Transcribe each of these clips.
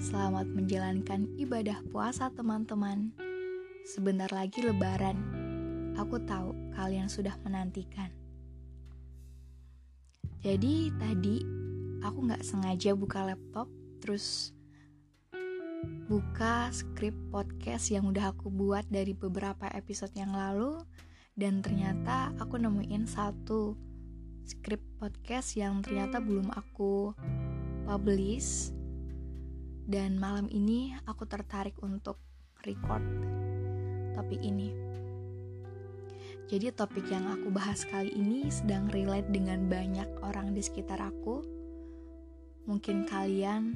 selamat menjalankan ibadah puasa teman-teman. Sebentar lagi lebaran. Aku tahu kalian sudah menantikan. Jadi tadi aku nggak sengaja buka laptop, terus buka skrip podcast yang udah aku buat dari beberapa episode yang lalu, dan ternyata aku nemuin satu skrip podcast yang ternyata belum aku publish dan malam ini aku tertarik untuk record topik ini. Jadi topik yang aku bahas kali ini sedang relate dengan banyak orang di sekitar aku. Mungkin kalian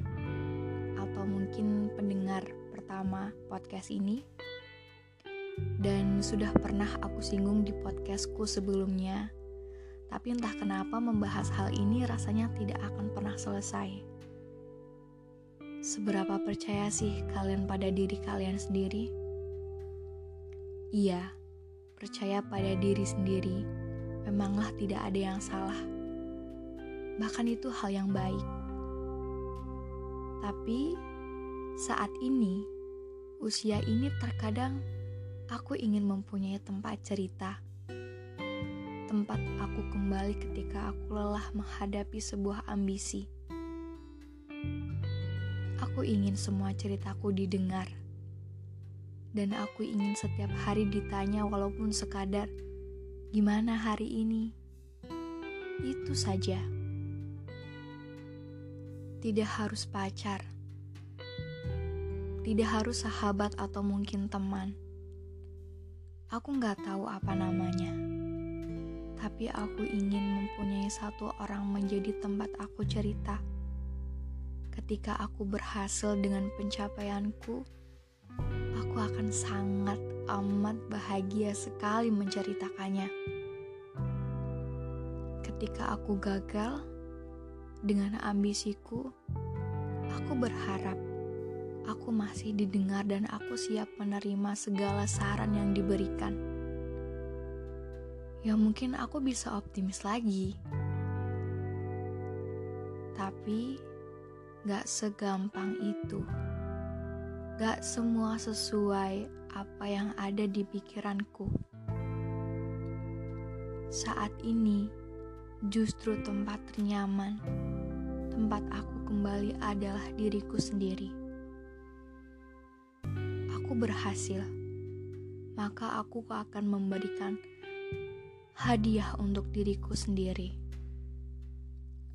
atau mungkin pendengar pertama podcast ini. Dan sudah pernah aku singgung di podcastku sebelumnya. Tapi entah kenapa membahas hal ini rasanya tidak akan pernah selesai Seberapa percaya sih kalian pada diri kalian sendiri? Iya, percaya pada diri sendiri memanglah tidak ada yang salah. Bahkan itu hal yang baik. Tapi saat ini, usia ini terkadang aku ingin mempunyai tempat cerita. Tempat aku kembali ketika aku lelah menghadapi sebuah ambisi Aku ingin semua ceritaku didengar. Dan aku ingin setiap hari ditanya walaupun sekadar, gimana hari ini? Itu saja. Tidak harus pacar. Tidak harus sahabat atau mungkin teman. Aku nggak tahu apa namanya. Tapi aku ingin mempunyai satu orang menjadi tempat aku cerita ketika aku berhasil dengan pencapaianku, aku akan sangat amat bahagia sekali menceritakannya. Ketika aku gagal dengan ambisiku, aku berharap aku masih didengar dan aku siap menerima segala saran yang diberikan. Ya mungkin aku bisa optimis lagi. Tapi Gak segampang itu. Gak semua sesuai apa yang ada di pikiranku. Saat ini, justru tempat ternyaman, tempat aku kembali adalah diriku sendiri. Aku berhasil, maka aku akan memberikan hadiah untuk diriku sendiri.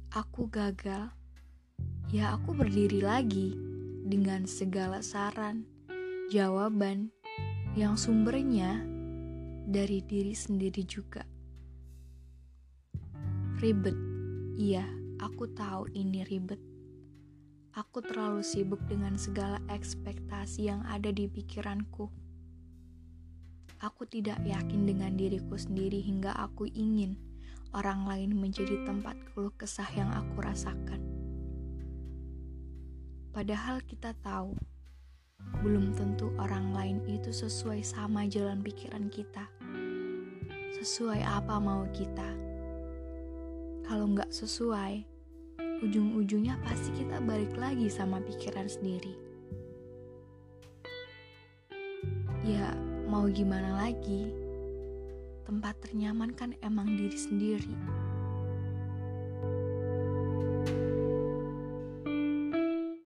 Aku gagal ya aku berdiri lagi dengan segala saran, jawaban yang sumbernya dari diri sendiri juga. Ribet, iya, aku tahu ini ribet. Aku terlalu sibuk dengan segala ekspektasi yang ada di pikiranku. Aku tidak yakin dengan diriku sendiri hingga aku ingin orang lain menjadi tempat keluh kesah yang aku rasakan. Padahal kita tahu, belum tentu orang lain itu sesuai sama jalan pikiran kita. Sesuai apa mau kita. Kalau nggak sesuai, ujung-ujungnya pasti kita balik lagi sama pikiran sendiri. Ya, mau gimana lagi? Tempat ternyaman kan emang diri sendiri.